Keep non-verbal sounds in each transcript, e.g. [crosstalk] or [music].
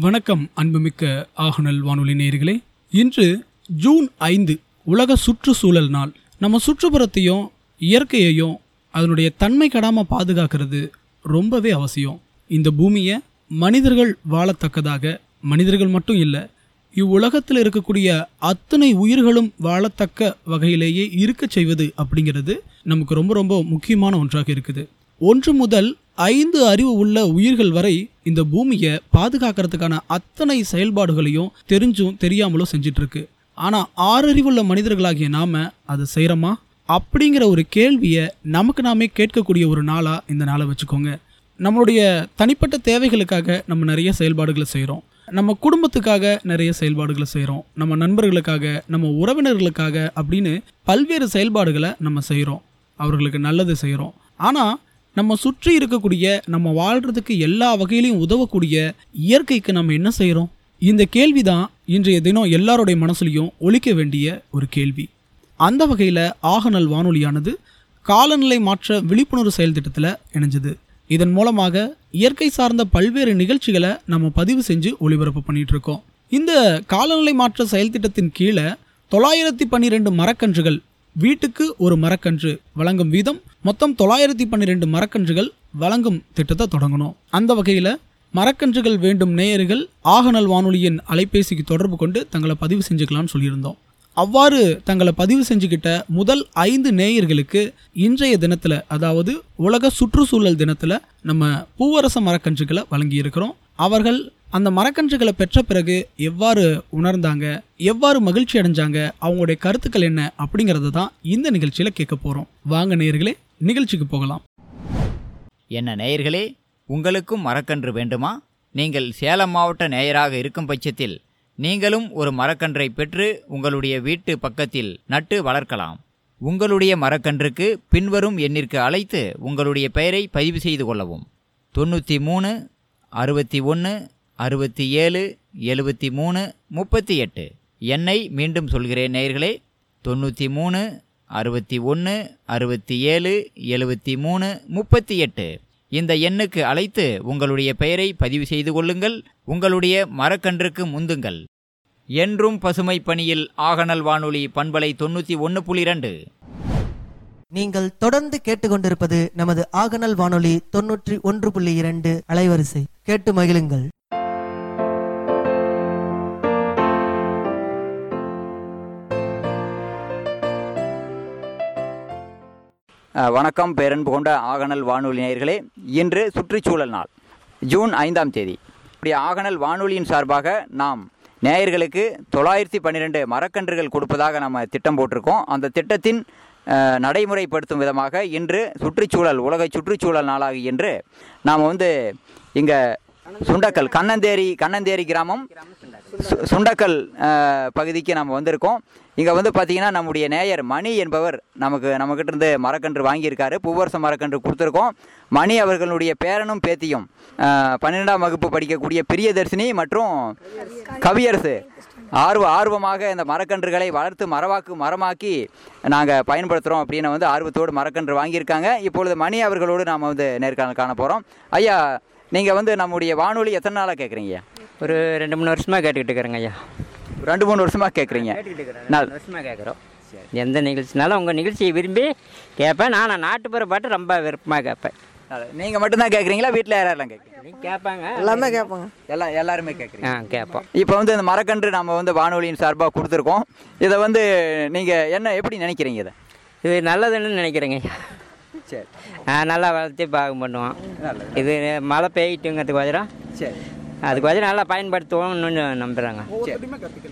வணக்கம் அன்புமிக்க ஆகுநல் வானொலி நேயர்களே. இன்று ஜூன் ஐந்து உலக சுற்றுச்சூழல் நாள். நம்ம சுற்றுப்புறத்தையும் இயற்கையையும் அதனுடைய தன்மை கடாமல் பாதுகாக்கிறது ரொம்பவே அவசியம். இந்த பூமியை மனிதர்கள் வாழத்தக்கதாக மனிதர்கள் மட்டும் இல்லை இவ்வுலகத்தில் இருக்கக்கூடிய அத்தனை உயிர்களும் வாழத்தக்க வகையிலேயே இருக்கச் செய்வது அப்படிங்கிறது நமக்கு ரொம்ப ரொம்ப முக்கியமான ஒன்றாக இருக்குது. ஒன்று முதல் ஐந்து அறிவு உள்ள உயிர்கள் வரை இந்த பூமியை பாதுகாக்கிறதுக்கான அத்தனை செயல்பாடுகளையும் தெரிஞ்சும் தெரியாமலும் செஞ்சிட்டு இருக்கு ஆனா ஆறறிவுள்ள மனிதர்களாகிய நாம அதை செய்கிறோமா அப்படிங்கிற ஒரு கேள்வியை நமக்கு நாமே கேட்கக்கூடிய ஒரு நாளா இந்த நாளை வச்சுக்கோங்க. நம்மளுடைய தனிப்பட்ட தேவைகளுக்காக நம்ம நிறைய செயல்பாடுகளை செய்கிறோம் நம்ம குடும்பத்துக்காக நிறைய செயல்பாடுகளை செய்கிறோம் நம்ம நண்பர்களுக்காக நம்ம உறவினர்களுக்காக அப்படின்னு பல்வேறு செயல்பாடுகளை நம்ம செய்கிறோம் அவர்களுக்கு நல்லது செய்கிறோம் ஆனால் நம்ம சுற்றி இருக்கக்கூடிய நம்ம வாழ்கிறதுக்கு எல்லா வகையிலையும் உதவக்கூடிய இயற்கைக்கு நம்ம என்ன செய்கிறோம் இந்த கேள்வி தான் இன்றைய தினம் எல்லாருடைய மனசுலையும் ஒழிக்க வேண்டிய ஒரு கேள்வி. அந்த வகையில் ஆகநல் வானொலியானது காலநிலை மாற்ற விழிப்புணர்வு செயல் திட்டத்தில் இணைஞ்சது. இதன் மூலமாக இயற்கை சார்ந்த பல்வேறு நிகழ்ச்சிகளை நம்ம பதிவு செஞ்சு ஒளிபரப்பு பண்ணிகிட்ருக்கோம் இந்த காலநிலை மாற்ற செயல் திட்டத்தின் கீழே தொள்ளாயிரத்தி பன்னிரெண்டு மரக்கன்றுகள் வீட்டுக்கு ஒரு மரக்கன்று வழங்கும் வீதம் மொத்தம் தொள்ளாயிரத்தி பன்னிரெண்டு மரக்கன்றுகள் வழங்கும் திட்டத்தை தொடங்கணும். அந்த வகையில் மரக்கன்றுகள் வேண்டும் நேயர்கள் ஆகநல் வானொலியின் அலைபேசிக்கு தொடர்பு கொண்டு தங்களை பதிவு செஞ்சுக்கலாம்னு சொல்லியிருந்தோம். அவ்வாறு தங்களை பதிவு செஞ்சுக்கிட்ட முதல் ஐந்து நேயர்களுக்கு இன்றைய தினத்தில் அதாவது உலக சுற்றுச்சூழல் தினத்தில் நம்ம பூவரச மரக்கன்றுகளை வழங்கியிருக்கிறோம். அவர்கள் அந்த மரக்கன்றுகளை பெற்ற பிறகு எவ்வாறு உணர்ந்தாங்க? எவ்வாறு மகிழ்ச்சி அடைஞ்சாங்க? அவங்களுடைய கருத்துக்கள் என்ன? அப்படிங்கிறத தான் இந்த நிகழ்ச்சியில் கேட்க போகிறோம் வாங்க நேயர்களே நிகழ்ச்சிக்கு போகலாம். என்ன நேயர்களே உங்களுக்கும் மரக்கன்று வேண்டுமா? நீங்கள் சேலம் மாவட்ட நேயராக இருக்கும் பட்சத்தில் நீங்களும் ஒரு மரக்கன்றை பெற்று உங்களுடைய வீட்டு பக்கத்தில் நட்டு வளர்க்கலாம். உங்களுடைய மரக்கன்றுக்கு பின்வரும் எண்ணிற்கு அழைத்து உங்களுடைய பெயரை பதிவு செய்து கொள்ளவும். தொண்ணூற்றி மூணு அறுபத்தி ஒன்று அறுபத்தி ஏழு எழுபத்தி மூணு முப்பத்தி எட்டு. என்னை மீண்டும் சொல்கிறேன் நேயர்களே தொண்ணூற்றி மூணு அறுபத்தி ஒன்று அறுபத்தி ஏழு எழுபத்தி மூணு முப்பத்தி எட்டு. இந்த எண்ணுக்கு அழைத்து உங்களுடைய பெயரை பதிவு செய்து கொள்ளுங்கள் உங்களுடைய மரக்கன்றுக்கு முந்துங்கள். என்றும் பசுமை பணியில் ஆகநல் வானொலி பண்பலை தொண்ணூற்றி ஒன்று புள்ளி ரெண்டு நீங்கள் தொடர்ந்து கேட்டுக்கொண்டிருப்பது நமது ஆகநல் வானொலி தொன்னூற்றி ஒன்று புள்ளி இரண்டு அலைவரிசை. கேட்டு மகிழுங்கள். வணக்கம் பேரன்பு கொண்ட ஆகநல் வானொலி நேயர்களே. இன்று சுற்றுச்சூழல் நாள் ஜூன் ஐந்தாம் தேதி. இப்படி ஆகநல் வானொலியின் சார்பாக நாம் நேயர்களுக்கு தொள்ளாயிரத்தி பன்னிரெண்டு மரக்கன்றுகள் கொடுப்பதாக நம்ம திட்டம் போட்டிருக்கோம். அந்த திட்டத்தின் நடைமுறைப்படுத்தும் விதமாக இன்று சுற்றுச்சூழல் உலக சுற்றுச்சூழல் நாளாகி என்று நாம் வந்து இங்கே சுண்டக்கல் கண்ணந்தேரி கண்ணந்தேரி கிராமம் சு- சுண்டக்கல் பகுதிக்கு நம்ம வந்திருக்கோம். இங்கே வந்து பார்த்தீங்கன்னா நம்முடைய நேயர் மணி என்பவர் நமக்கு நம்மக்கிட்ட இருந்து மரக்கன்று வாங்கியிருக்காரு. பூவரச மரக்கன்று கொடுத்துருக்கோம். மணி அவர்களுடைய பேரனும் பேத்தியும் பன்னிரெண்டாம் வகுப்பு படிக்கக்கூடிய பிரியதர்ஷினி மற்றும் கவியரசு. ஆர்வ ஆர்வமாக இந்த மரக்கன்றுகளை வளர்த்து மரவாக்கு மரமாக்கி நாங்கள் பயன்படுத்துகிறோம் அப்படின்னு வந்து ஆர்வத்தோடு மரக்கன்று வாங்கியிருக்காங்க. இப்பொழுது மணி அவர்களோடு நாம் வந்து நேர்காணல் காண போகிறோம் ஐயா நீங்கள் வந்து நம்முடைய வானொலி எத்தனை நாளாக கேட்குறீங்க ஒரு ரெண்டு மூணு வருஷமாக கேட்டுக்கிட்டு இருக்கிறேங்க ஐயா. ரெண்டு மூணு வருஷமாக கேட்குறீங்க ரெண்டு வருஷமாக கேட்குறோம் எந்த நிகழ்ச்சினாலும் உங்கள் நிகழ்ச்சியை விரும்பி கேட்பேன். நான் நாட்டுப்புற பாட்டு ரொம்ப விருப்பமாக கேட்பேன். நீங்கள் மட்டும்தான் கேட்குறீங்களா வீட்டில் யாரெல்லாம் கேட்குறீங்க கேட்பாங்க. எல்லாமே கேட்பாங்க. எல்லாம் எல்லாருமே கேட்குறீங்க ஆ கேட்போம். இப்போ வந்து இந்த மரக்கன்று நம்ம வந்து வானொலியின் சார்பாக கொடுத்துருக்கோம். இதை வந்து நீங்கள் என்ன எப்படி நினைக்கிறீங்க இதை? இது நல்லதுன்னு நினைக்கிறேங்க. சரி. ஆ, நல்லா வளர்த்தி பாகம் பண்ணுவோம். இது மழை பெய்யட்டுங்கிறதுக்கு வஜரம் சரி. அதுக்கு வஜரம் நல்லா பயன்படுத்துவோம்னு நம்புகிறாங்க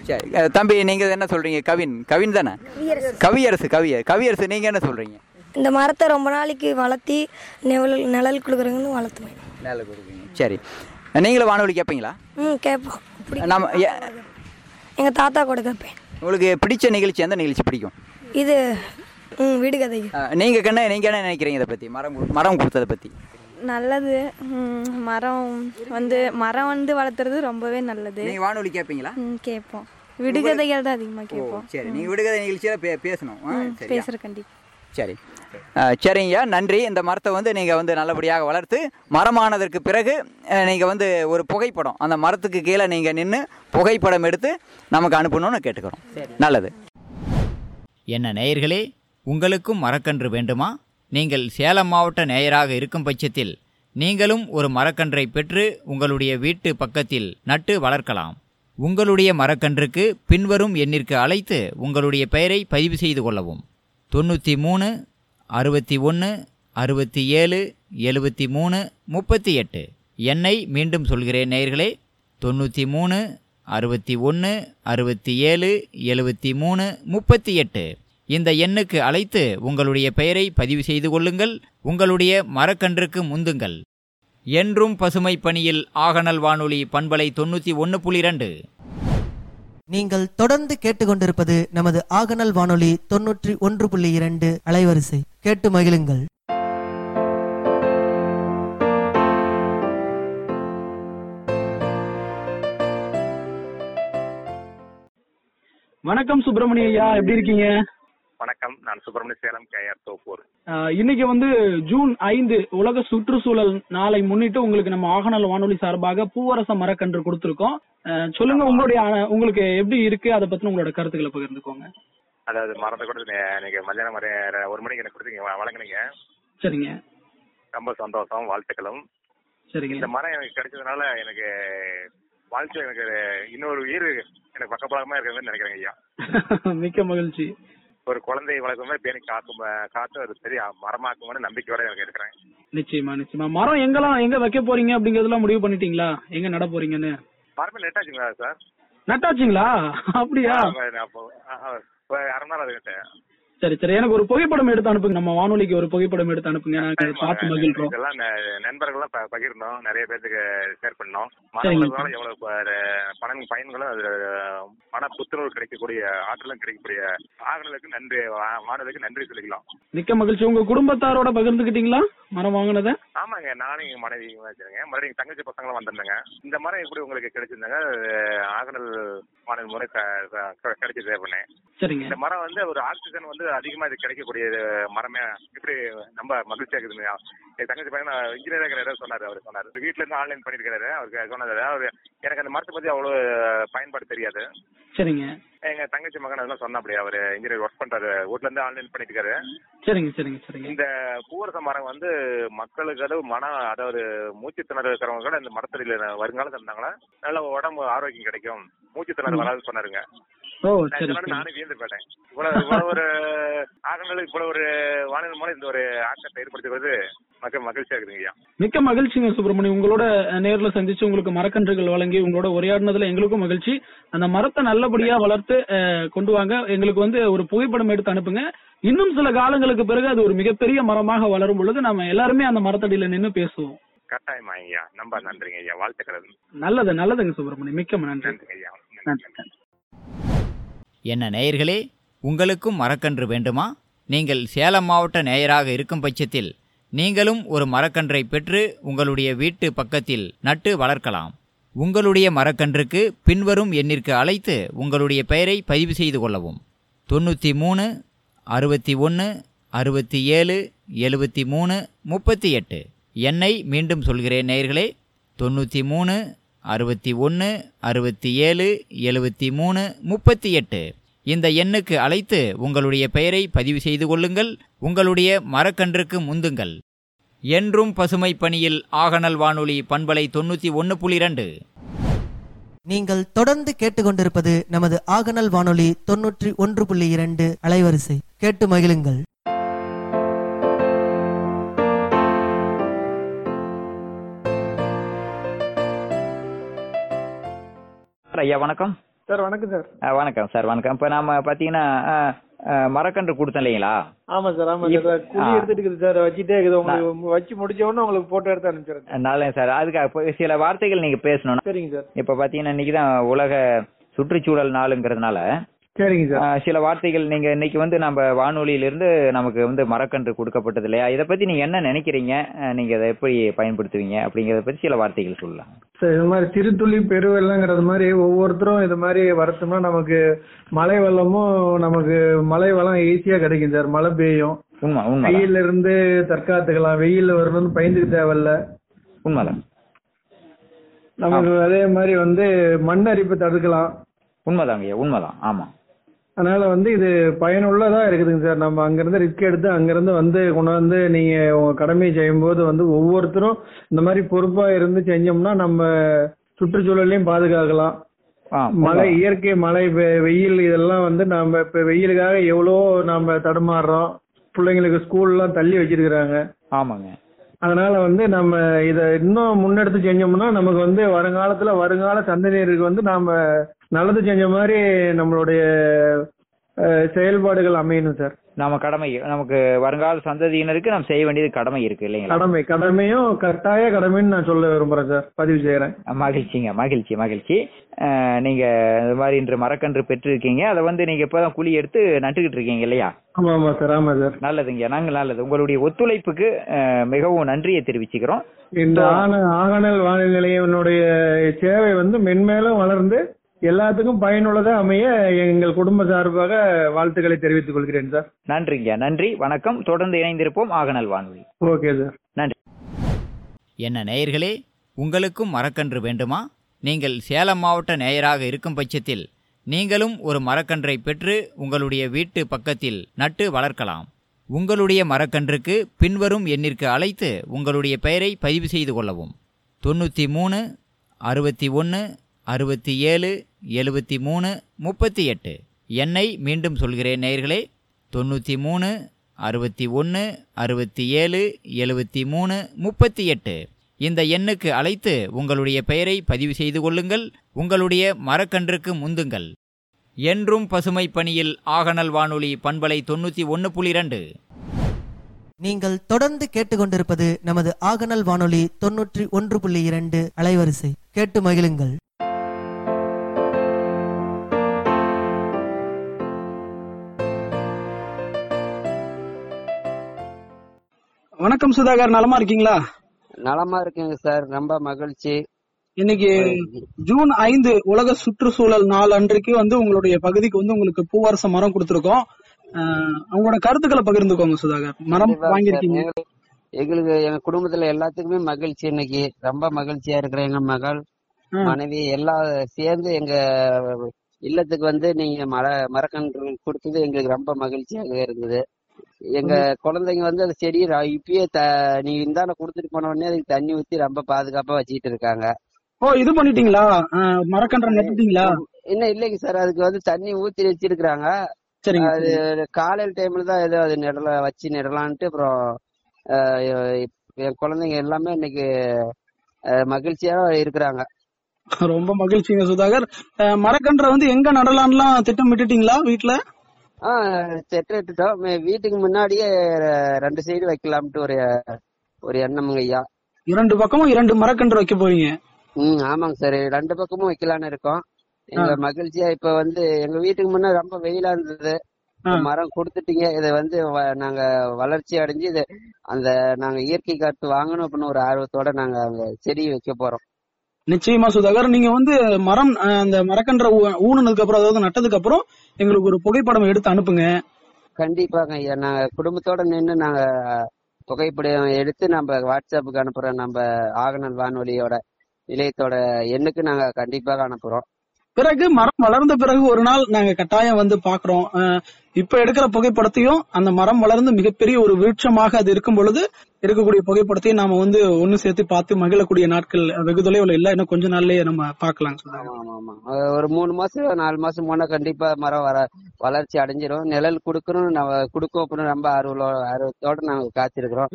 சரி தம்பி நீங்கள் என்ன சொல்கிறீங்க கவின் கவின் தானே? கவியரசு. கவியர் கவியரசு நீங்கள் என்ன சொல்கிறீங்க இந்த மரத்தை ரொம்ப நாளைக்கு வளர்த்தி நிழல் நிழல் கொடுக்குறவங்கன்னு வளர்த்துவேன். மேலே கொடுக்குறீங்க. சரி. நீங்களும் வானொலி கேட்பீங்களா? ம் கேட்போம். நம்ம ஏ- எங்கள் தாத்தா கூட கேட்பேன். உங்களுக்கு பிடிச்ச நிகழ்ச்சி எந்த நிகழ்ச்சி பிடிக்கும்? இது ம் விடுகதை அஹ் நீங்க கண்ண நீங்க என்ன நினைக்கிறீங்க இதை பத்தி? மரம் கொடு- மரம் கொடுத்ததை பத்தி. நல்லது. மரம் வந்து மரம் வந்து வளர்த்துறது ரொம்பவே நல்லது. நீங்க வானொலி கேட்பீங்களா கேட்போம் விடுகதைகள் தான் அதிகமாக கேட்போம் சரி. நீங்க விடுகதை நிகழ்ச்சியில பே பேசணும்? பேசுகிற கண்டிப்பாக சரி. சரிங்கய்யா. நன்றி. இந்த மரத்தை வந்து நீங்கள் வந்து நல்லபடியாக வளர்த்து மரமானதற்கு பிறகு நீங்கள் வந்து ஒரு புகைப்படம் அந்த மரத்துக்கு கீழே நீங்கள் நின்று புகைப்படம் எடுத்து நமக்கு அனுப்பணும்னு கேட்டுக்கிறோம். நல்லது. என்ன நேயர்களே உங்களுக்கும் மரக்கன்று வேண்டுமா? நீங்கள் சேலம் மாவட்ட நேயராக இருக்கும் பட்சத்தில் நீங்களும் ஒரு மரக்கன்றை பெற்று உங்களுடைய வீட்டு பக்கத்தில் நட்டு வளர்க்கலாம். உங்களுடைய மரக்கன்றுக்கு பின்வரும் எண்ணிற்கு அழைத்து உங்களுடைய பெயரை பதிவு செய்து கொள்ளவும். தொண்ணூற்றி மூணு அறுபத்தி ஒன்று அறுபத்தி ஏழு எழுபத்தி மூணு முப்பத்தி எட்டு என்னை மீண்டும் சொல்கிறேன் நேயர்களே. தொண்ணூற்றி மூணு அறுபத்தி ஒன்று அறுபத்தி ஏழு எழுபத்தி மூணு முப்பத்தி எட்டு இந்த எண்ணுக்கு அழைத்து உங்களுடைய பெயரை பதிவு செய்து கொள்ளுங்கள் உங்களுடைய மரக்கன்றுக்கு முந்துங்கள். என்றும் பசுமை பணியில் ஆகநல் வானொலி பண்பலை தொண்ணூற்றி ஒன்று புள்ளி ரெண்டு. நீங்கள் தொடர்ந்து கேட்டுக்கொண்டிருப்பது நமது ஆகநல் வானொலி தொன்னூற்றி ஒன்று புள்ளி இரண்டு அலைவரிசை. கேட்டு மகிழுங்கள். வணக்கம் சுப்பிரமணிய ஐயா எப்படி இருக்கீங்க? நான் சுப்பிரமணிய சேலம் கேஆர் தோப்பூர். இன்னைக்கு வந்து ஜூன் ஐந்து உலக சுற்றுச்சூழல் நாளை முன்னிட்டு உங்களுக்கு நம்ம ஆகநல் வானொலி சார்பாக பூவரச மரக்கன்று கொடுத்துருக்கோம். சொல்லுங்க உங்களுடைய உங்களுக்கு எப்படி இருக்கு? அதை பத்தி உங்களோட கருத்துக்களை பகிர்ந்துக்கோங்க. அதாவது மரத்தை கூட நீங்க மத்தியானம் ஒரு மணிக்கு எனக்கு கொடுத்தீங்க வழங்குனீங்க. சரிங்க. ரொம்ப சந்தோஷம் வாழ்த்துக்களும். சரிங்க. இந்த மரம் எனக்கு கிடைச்சதுனால எனக்கு வாழ்க்கை எனக்கு இன்னொரு உயிர் எனக்கு பக்கபலமா இருக்குதுன்னு நினைக்கிறேங்க ஐயா. [laughs] மிக்க மகிழ்ச்சி. ஒரு குழந்தை வளர்க்கும் மாதிரி பேணி காக்கும் காத்து ஒரு பெரிய மரமாக்கும்னு நம்பிக்கையோட எனக்கு இருக்கிறேன் நிச்சயமா நிச்சயமா. மரம் எங்கெல்லாம் எங்க வைக்க போறீங்க அப்படிங்கறதெல்லாம் முடிவு பண்ணிட்டீங்களா? எங்க நட போறீங்கன்னு? மரமே லேட் ஆச்சுங்களா சார்? நட்டாச்சுங்களா? அப்படியா? அரை மணி நேரம் அதுக்கிட்ட சரி சரி. எனக்கு ஒரு புகைப்படம் எடுத்து அனுப்புங்க. நம்ம வானொலிக்கு ஒரு புகைப்படம் எடுத்து அனுப்புங்க. நாங்க பார்த்து மகிழ்றோம். இதெல்லாம் நண்பர்கள்லாம் பகிர்ந்தோம். நிறைய பேருக்கு ஷேர் பண்ணோம். மரங்களனால எவ்வளவு ப- பலன் பயன்களும் அது மன புத்துணர்வு கிடைக்கக்கூடிய ஆற்றலும் கிடைக்கக்கூடிய ஆகலுக்கு நன்றி வானலுக்கு நன்றி சொல்லிக்கலாம். மிக்க மகிழ்ச்சி. உங்க குடும்பத்தாரோட பகிர்ந்துக்கிட்டீங்களா மரம் வாங்கினத? ஆமாங்க. நானும் எங்க மனைவி வச்சிருங்க மறுபடியும் தங்கச்சி பசங்களும் வந்திருந்தாங்க. இந்த மரம் எப்படி உங்களுக்கு கிடைச்சிருந்தாங்க? ஆகனல் வானல் முறை க- க- கிடைச்சது பண்ணேன் சரிங்க. இந்த மரம் வந்து ஒரு ஆக்சிஜன் வந்து அதிகமா இது கிடைக்கக்கூடிய மரமே இப்படி ரொம்ப மகிழ்ச்சியா இருக்குதுங்க என் தங்கச்சி பையன் இன்ஜினியர் இருக்கிற சொன்னாரு அவர் சொன்னாரு. வீட்ல இருந்து ஆன்லைன் பண்ணிருக்காரு அவருக்கு சொன்னது அவர் எனக்கு அந்த மரத்தை பத்தி அவ்வளவு பயன்பாடு தெரியாது. சரிங்க. எங்க தங்கச்சி மகன் அதெல்லாம் சொன்னாப்படி அவர் இன்ஜினியர் ஒர்க் பண்றாரு. வீட்ல இருந்து ஆன்லைன் பண்ணிட்டு இருக்காரு சரிங்க சரிங்க சரிங்க. இந்த பூவரச மரம் வந்து மக்களுக்கு அதாவது மன அதாவது மூச்சு திணறல் இருக்கிறவங்க கூட இந்த மரத்தடியில வருங்காலத்துல இருந்தாங்களா நல்ல உடம்பு ஆரோக்கியம் கிடைக்கும். மூச்சு திணறல் வராதுன்னு சொன்னாருங்க. நானும் வியந்து போயிட்டேன். இவ்வளவு இவ்வளவு ஒரு ஆகங்கள் இவ்வளவு ஒரு வானிலை மூலம் இந்த ஒரு ஆக்கத்தை ஏற்படுத்துவது மக்கள் மகிழ்ச்சியா இருக்குதுங்க மிக்க மகிழ்ச்சிங்க சுப்பிரமணி உங்களோட நேர்ல சந்திச்சு உங்களுக்கு மரக்கன்றுகள் வழங்கி உங்களோட உரையாடினதுல எங்களுக்கும் மகிழ்ச்சி. அந்த மரத்தை நல்லபடியா வளர்த்து அஹ், கொண்டு வாங்க. எங்களுக்கு வந்து ஒரு புகைப்படம் எடுத்து அனுப்புங்க. இன்னும் சில காலங்களுக்கு பிறகு அது ஒரு மிகப்பெரிய மரமாக வளரும் பொழுது நம்ம எல்லாருமே அந்த மரத்தடியில நின்னு பேசுவோம். கட்டாயமா ஐயா. ரொம்ப நன்றிங்க ஐயா. வாழ்த்துக்கள். நல்லது நல்லதுங்க சுப்பிரமணி மிக்க நன்றி. ஐயா. நன்றி நன்றி. என்ன நேயர்களே உங்களுக்கும் மரக்கன்று வேண்டுமா? நீங்கள் சேலம் மாவட்ட நேயராக இருக்கும் பட்சத்தில் நீங்களும் ஒரு மரக்கன்றை பெற்று உங்களுடைய வீட்டு பக்கத்தில் நட்டு வளர்க்கலாம். உங்களுடைய மரக்கன்றுக்கு பின்வரும் எண்ணிற்கு அழைத்து உங்களுடைய பெயரை பதிவு செய்து கொள்ளவும். தொண்ணூற்றி மூணு அறுபத்தி ஒன்று அறுபத்தி ஏழு எழுபத்தி மூணு முப்பத்தி எட்டு எண்ணை மீண்டும் சொல்கிறேன் நேயர்களே. தொண்ணூற்றி மூணு அறுபத்தி ஒன்று அறுபத்தி ஏழு எழுபத்தி மூணு முப்பத்தி எட்டு இந்த எண்ணுக்கு அழைத்து உங்களுடைய பெயரை பதிவு செய்து கொள்ளுங்கள். உங்களுடைய மரக்கன்றுக்கு முந்துங்கள். என்றும் பசுமை பணியில் ஆகநல் வானொலி பண்பலை தொண்ணூற்றி ஒன்று புள்ளி ரெண்டு. நீங்கள் தொடர்ந்து கேட்டுக்கொண்டிருப்பது நமது ஆகநல் வானொலி தொன்னூற்றி ஒன்று புள்ளி இரண்டு அலைவரிசை. கேட்டு மகிழுங்கள். ஐயா வணக்கம். சார் வணக்கம் சார். ஆ, வணக்கம் சார் வணக்கம். இப்போ நாம பார்த்தீங்கன்னா மரக்கன்று கொடுத்தோம் இல்லைங்களா? ஆமா சார் ஆமா சார். குழி. எடுத்துட்டு சார். வச்சுட்டே இருக்குது. உங்களுக்கு வச்சு முடிச்ச உடனே உங்களுக்கு போட்டோ எடுத்து அனுப்பிச்சிடுறேன் நல்ல சார். அதுக்கு சில வார்த்தைகள் நீங்கள் பேசணும் சரிங்க சார். இப்போ பார்த்தீங்கன்னா இன்னைக்கு தான் உலக சுற்றுச்சூழல் நாளுங்கிறதுனால சில வார்த்தைகள் நீங்க இன்னைக்கு வந்து நம்ம வானொலியிலிருந்து நமக்கு வந்து மரக்கன்று கொடுக்கப்பட்டது இல்லையா? இதை பத்தி நீங்க என்ன நினைக்கிறீங்க? நீங்க அதை எப்படி பயன்படுத்துவீங்க? அப்படிங்கறத பத்தி சில வார்த்தைகள் சொல்லலாம். சார் இது மாதிரி சிறுதுளி பெருவெள்ளங்கிறது மாதிரி ஒவ்வொருத்தரும் இது மாதிரி வரத்தோம்னா நமக்கு மழை வெள்ளமும் நமக்கு மழை வெள்ளம் ஈஸியா கிடைக்கும் சார். மழை பெய்யும். வெயில்ல இருந்து தற்காத்துக்கலாம். வெயில் வரணும்னு பயந்துக்க தேவையில்ல. உண்மைதான். நமக்கு அதே மாதிரி வந்து மண் அரிப்பை தடுக்கலாம். உண்மைதாங்க உண்மைதான். ஆமா. அதனால வந்து இது பயனுள்ளதா இருக்குதுங்க சார். நம்ம அங்கிருந்து ரிஸ்க் எடுத்து அங்கிருந்து வந்து கொண்டு வந்து நீங்க உங்க கடமையை செய்யும்போது வந்து ஒவ்வொருத்தரும் இந்த மாதிரி பொறுப்பா இருந்து செஞ்சோம்னா நம்ம சுற்றுச்சூழலையும் பாதுகாக்கலாம். மழை. இயற்கை மழை வெயில் இதெல்லாம் வந்து நம்ம இப்ப வெயிலுக்காக எவ்வளோ நம்ம தடுமாறுறோம். பிள்ளைங்களுக்கு ஸ்கூல்லாம் தள்ளி வச்சிருக்கிறாங்க. ஆமாங்க. அதனால வந்து நம்ம இத இன்னும் முன்னெடுத்து செஞ்சோம்னா நமக்கு வந்து வருங்காலத்துல வருங்கால சந்ததியருக்கு வந்து நாம நல்லது செஞ்ச மாதிரி நம்மளுடைய செயல்பாடுகள் அமையணும் சார். நாம கடமை நமக்கு வருங்கால சந்ததியினருக்கு நாம் செய்ய வேண்டியது கடமை இருக்கு இல்லைங்களா? கடமை கடமையும் கட்டாய கடமைன்னு நான் சொல்ல விரும்புறேன் சார். பதிவு செய்யறேன் மகிழ்ச்சிங்க மகிழ்ச்சி மகிழ்ச்சி. நீங்க இந்த மாதிரி இன்று மரக்கன்று பெற்றிருக்கீங்க. அதை வந்து நீங்க இப்பதான் குழி எடுத்து நட்டுக்கிட்டு இருக்கீங்க இல்லையா? ஆமா ஆமா சார் ஆமா சார். நல்லதுங்க நாங்கள் நல்லது. உங்களுடைய ஒத்துழைப்புக்கு மிகவும் நன்றியை தெரிவிச்சுக்கிறோம். இந்த ஆன ஆகநல் வானொலி நிலையத்தினுடைய சேவை வந்து மென்மேலும் வளர்ந்து எல்லாத்துக்கும் பயனுள்ளதா அமைய எங்கள் குடும்ப சார்பாக வாழ்த்துக்களை தெரிவித்துக் கொள்கிறேன் சார். நன்றிங்க. நன்றி. வணக்கம். தொடர்ந்து இணைந்திருப்போம் ஆகநல் வானொலி. Okay sir. நன்றி. என்ன நேயர்களே உங்களுக்கும் மரக்கன்று வேண்டுமா? நீங்கள் சேலம் மாவட்ட நேயராக இருக்கும் பட்சத்தில் நீங்களும் ஒரு மரக்கன்றை பெற்று உங்களுடைய வீட்டு பக்கத்தில் நட்டு வளர்க்கலாம். உங்களுடைய மரக்கன்றுக்கு பின்வரும் எண்ணிற்கு அழைத்து உங்களுடைய பெயரை பதிவு செய்து கொள்ளவும். தொண்ணூற்றி மூணு அறுபத்தி ஒன்று அறுபத்தி ஏழு எழுபத்தி மூணு முப்பத்தி எட்டு. என்னை மீண்டும் சொல்கிறேன் நேயர்களே தொண்ணூற்றி மூணு அறுபத்தி ஒன்று அறுபத்தி ஏழு எழுபத்தி மூணு முப்பத்தி எட்டு. இந்த எண்ணுக்கு அழைத்து உங்களுடைய பெயரை பதிவு செய்து கொள்ளுங்கள் உங்களுடைய மரக்கன்றுக்கு முந்துங்கள். என்றும் பசுமை பணியில் ஆகநல் வானொலி பண்பலை தொண்ணூற்றி ஒன்று புள்ளி ரெண்டு நீங்கள் தொடர்ந்து கேட்டுக்கொண்டிருப்பது நமது ஆகநல் வானொலி தொன்னூற்றி ஒன்று புள்ளி இரண்டு அலைவரிசை. கேட்டு மகிழுங்கள். வணக்கம் சுதாகர் நலமா இருக்கீங்களா? நலமா இருக்குங்க சார் ரொம்ப மகிழ்ச்சி. இன்னைக்கு ஜூன் ஐந்து உலக சுற்றுச்சூழல் நாள் அன்றைக்கு வந்து உங்களுடைய பகுதிக்கு வந்து உங்களுக்கு பூவரச மரம் கொடுத்துருக்கோம். அஹ், உங்களோட கருத்துக்களை பகிர்ந்துக்கோங்க சுதாகர். மரம் வாங்கியிருக்கீங்க. எங்களுக்கு- எங்க குடும்பத்துல எல்லாத்துக்குமே மகிழ்ச்சி இன்னைக்கு. ரொம்ப மகிழ்ச்சியா இருக்கிற எங்க மகள். மனைவி எல்லாம் சேர்ந்து எங்க இல்லத்துக்கு வந்து நீங்க மர மரக்கன்று கொடுத்தது எங்களுக்கு ரொம்ப மகிழ்ச்சியாக இருந்தது. எங்க குழந்தைங்க வந்து அந்த செடியை இப்பயே த நீ இந்தாண்ட கொடுத்துட்டு போன உடனே அதுக்கு தண்ணி ஊத்தி ரொம்ப பாதுகாப்பா வச்சுக்கிட்டு இருக்காங்க. ஓ இது பண்ணிட்டீங்களா? அஹ், மரக்கன்றை நட்டுட்டீங்களா? இன்னும் இல்லைங்க சார் அதுக்கு வந்து தண்ணி ஊத்தி வச்சிருக்கிறாங்க. சரிங்க அது காலையில டைம்ல தான் ஏதோ அது நிழல வச்சு நிடலான்ட்டு அப்புறம் அஹ், என் குழந்தைங்க எல்லாமே இன்னைக்கு அஹ், மகிழ்ச்சியா இருக்கிறாங்க. ரொம்ப மகிழ்ச்சிங்க சுதாகர். அஹ், மரக்கன்றை வந்து எங்க நடலாம்லாம் திட்டமிட்டுட்டீங்களா வீட்டுல ஆஹ் செட்டுட்டோம் வீட்டுக்கு முன்னாடியே ரெண்டு சைடு வைக்கலாம்ட்டு ஒரு ஒரு எண்ணமுங்க ஐயா இரண்டு பக்கமும் இரண்டு மரக்கன்று வைக்க போறீங்க. ம் ஆமாங்க சார். ரெண்டு பக்கமும் வைக்கலாம்னு இருக்கோம். எங்க மகிழ்ச்சியா இப்ப வந்து எங்க வீட்டுக்கு முன்ன ரொம்ப வெயிலா இருந்தது. மரம் கொடுத்துட்டீங்க. இதை வந்து நாங்க வளர்ச்சி அடைஞ்சு இது அந்த நாங்க இயற்கை காத்து வாங்கணும் அப்படின்னு ஒரு ஆர்வத்தோட நாங்க அங்க செடி வைக்க போறோம். நிச்சயமா சுதாகர் நீங்க வந்து மரம் அந்த மரக்கன்ற ஊ- அப்புறம் அதாவது நட்டதுக்கு அப்புறம் எங்களுக்கு ஒரு புகைப்படம் எடுத்து அனுப்புங்க. கண்டிப்பாங்க. ஐயா நாங்க குடும்பத்தோட நின்று நாங்க புகைப்படம் எடுத்து நம்ம வாட்ஸ்அப்புக்கு அனுப்புறோம். நம்ம ஆகநல் வானொலியோட நிலையத்தோட எண்ணுக்கு நாங்க கண்டிப்பாக அனுப்புறோம். பிறகு மரம் வளர்ந்த பிறகு ஒரு நாள் நாங்க கட்டாயம் வந்து பாக்குறோம். இப்ப எடுக்கிற புகைப்படத்தையும் அந்த மரம் வளர்ந்து மிகப்பெரிய ஒரு விருட்சமாக அது இருக்கும் பொழுது இருக்கக்கூடிய புகைப்படத்தையும் நாம வந்து ஒண்ணு சேர்த்து பார்த்து மகிழக்கூடிய நாட்கள் வெகு தொலைவுல இல்ல. இன்னும் கொஞ்ச நாள்லயே நம்ம பாக்கலாம் ஆமா ஆமா ஒரு மூணு மாசம் நாலு மாசம் போனா கண்டிப்பா மரம் வர வளர்ச்சி அடைஞ்சிரும். நிழல் கொடுக்கணும் நம்ம கொடுக்கும் அப்படின்னு ரொம்ப ஆர்வலோ ஆர்வத்தோட நாங்க காத்திருக்கிறோம்.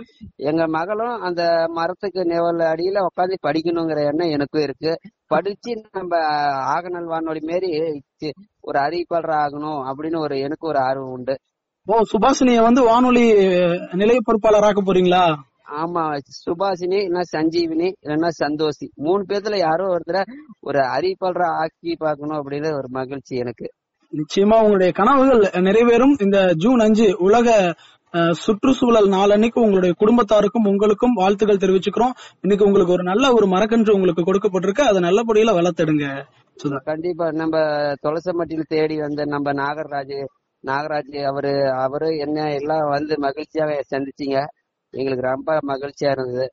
எங்க மகளும் அந்த மரத்துக்கு நிழல் அடியில உட்காந்து படிக்கணுங்கிற எண்ணம் எனக்கும் இருக்கு. படிச்சு நம்ம ஆகநல் வானொலி மாரி ஒரு அறிவிப்பாளர் ஆகணும் அப்படின்னு ஒரு எனக்கு ஒரு ஆர்வம் உண்டு. ஓ சுபாஷினிய வந்து வானொலி நிலைய பொறுப்பாளராக்க போறீங்களா? ஆமா சுபாஷினி இல்லைன்னா சஞ்சீவினி இல்லைன்னா சந்தோஷி. மூணு பேர்த்துல யாரோ ஒருத்தர ஒரு அறிவிப்பாளரா ஆக்கி பார்க்கணும் அப்படின்னு ஒரு மகிழ்ச்சி எனக்கு. நிச்சயமா உங்களுடைய கனவுகள் நிறைவேறும். இந்த ஜூன் அஞ்சு உலக சுற்றுச்சூழல் நாளன்னைக்கு உங்களுடைய குடும்பத்தாருக்கும் உங்களுக்கும் வாழ்த்துக்கள் தெரிவிச்சுக்கிறோம். இன்னைக்கு உங்களுக்கு ஒரு நல்ல ஒரு மரக்கன்று உங்களுக்கு கொடுக்கப்பட்டிருக்கு. அதை நல்லபடியில வளர்த்தெடுங்க. கண்டிப்பா. நம்ம துளசமட்டியில் தேடி வந்த நம்ம நாகராஜ் நாகராஜ் அவரு அவரு என்ன எல்லாம் வந்து மகிழ்ச்சியாக சந்திச்சீங்க. எங்களுக்கு ரொம்ப மகிழ்ச்சியா இருந்தது.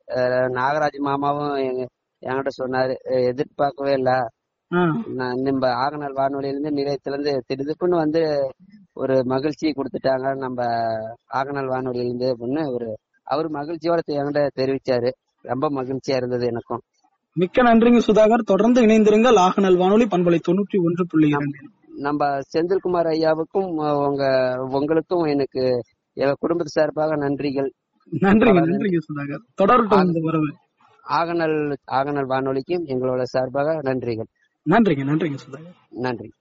நாகராஜ் மாமாவும் என்கிட்ட சொன்னாரு. எதிர்பார்க்கவே இல்ல. நம்ம ஆகநாள் வானொலியிலிருந்து நிலையத்திலிருந்து திடுதுப்புன்னு வந்து ஒரு மகிழ்ச்சி கொடுத்துட்டாங்க. நம்ம ஆகநாள் வானொலியிலிருந்து அப்படின்னு ஒரு அவர் மகிழ்ச்சியோட என்கிட்ட தெரிவிச்சாரு. ரொம்ப மகிழ்ச்சியா இருந்தது எனக்கும். மிக்க நன்றிங்க சுதாகர். தொடர்ந்து இணைந்திருங்கள். ஆகநல் வானொலி பண்பலை தொண்ணூற்றி ஒன்று புள்ளி நம்ம செந்தில்குமார் ஐயாவுக்கும் உங்க உங்களுக்கும் எனக்கு எங்க குடும்பத்து சார்பாக நன்றிகள். நன்றிங்க நன்றிங்க சுதாகர். வரவு. ஆகநல் ஆகநல் வானொலிக்கும் எங்களோட சார்பாக நன்றிகள். நன்றிங்க நன்றிங்க சுதாகர். நன்றி.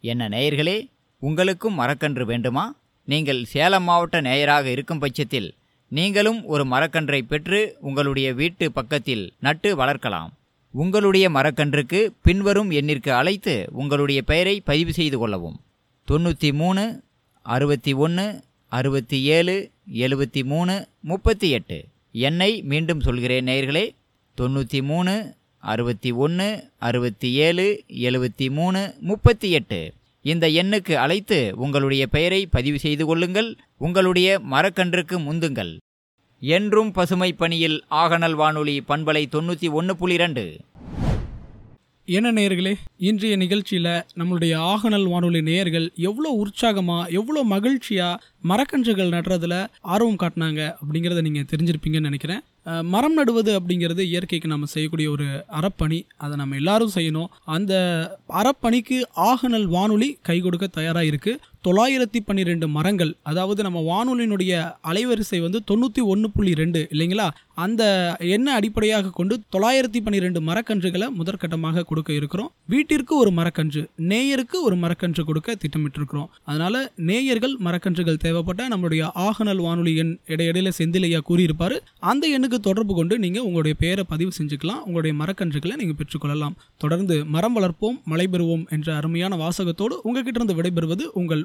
என்ன நேயர்களே உங்களுக்கும் மரக்கன்று வேண்டுமா? நீங்கள் சேலம் மாவட்ட நேயராக இருக்கும் பட்சத்தில் நீங்களும் ஒரு மரக்கன்றை பெற்று உங்களுடைய வீட்டு பக்கத்தில் நட்டு வளர்க்கலாம். உங்களுடைய மரக்கன்றுக்கு பின்வரும் எண்ணிற்கு அழைத்து உங்களுடைய பெயரை பதிவு செய்து கொள்ளவும். தொண்ணூற்றி மூணு அறுபத்தி ஒன்று அறுபத்தி ஏழு எழுபத்தி மூணு முப்பத்தி எட்டு எண்ணை மீண்டும் சொல்கிறேன் நேயர்களே தொண்ணூற்றி மூணு அறுபத்தி ஒன்று அறுபத்தி ஏழு எழுபத்தி மூணு முப்பத்தி எட்டு. இந்த எண்ணுக்கு அழைத்து உங்களுடைய பெயரை பதிவு செய்து கொள்ளுங்கள் உங்களுடைய மரக்கன்றுக்கு முந்துங்கள். என்றும் பசுமை பணியில் ஆகநல் வானொலி பண்பலை தொண்ணூற்றி ஒன்று புள்ளி ரெண்டு என்ன நேயர்களே இன்றைய நிகழ்ச்சியில் நம்மளுடைய ஆகநல் வானொலி நேயர்கள் எவ்வளோ உற்சாகமாக எவ்வளோ மகிழ்ச்சியாக மரக்கன்றுகள் நடுறதுல ஆர்வம் காட்டினாங்க அப்படிங்கிறத நீங்கள் தெரிஞ்சிருப்பீங்கன்னு நினைக்கிறேன். மரம் நடுவது அப்படிங்கிறது இயற்கைக்கு நம்ம செய்யக்கூடிய ஒரு அறப்பணி. அதை நம்ம எல்லாரும் செய்யணும். அந்த அறப்பணிக்கு ஆகநல் வானொலி கை கொடுக்க தயாராக இருக்குது தொள்ளாயிரத்தி பன்னிரெண்டு மரங்கள் அதாவது நம்ம வானொலியினுடைய அலைவரிசை வந்து தொண்ணூற்றி ஒன்று புள்ளி ரெண்டு இல்லைங்களா? அந்த எண்ணை அடிப்படையாக கொண்டு தொள்ளாயிரத்தி பன்னிரெண்டு மரக்கன்றுகளை முதற்கட்டமாக கொடுக்க இருக்கிறோம். வீட்டிற்கு ஒரு மரக்கன்று நேயருக்கு ஒரு மரக்கன்று கொடுக்க திட்டமிட்டிருக்கிறோம். அதனால நேயர்கள் மரக்கன்றுகள் தேவைப்பட்ட நம்மளுடைய ஆகநல் வானொலி எண் இடையிடையில செந்திலையா கூறியிருப்பாரு. அந்த எண்ணுக்கு தொடர்பு கொண்டு நீங்க உங்களுடைய பெயரை பதிவு செஞ்சுக்கலாம். உங்களுடைய மரக்கன்றுகளை நீங்க பெற்றுக்கொள்ளலாம். தொடர்ந்து மரம் வளர்ப்போம் மழை பெறுவோம் என்ற அருமையான வாசகத்தோடு உங்ககிட்ட இருந்து விடைபெறுவது உங்கள்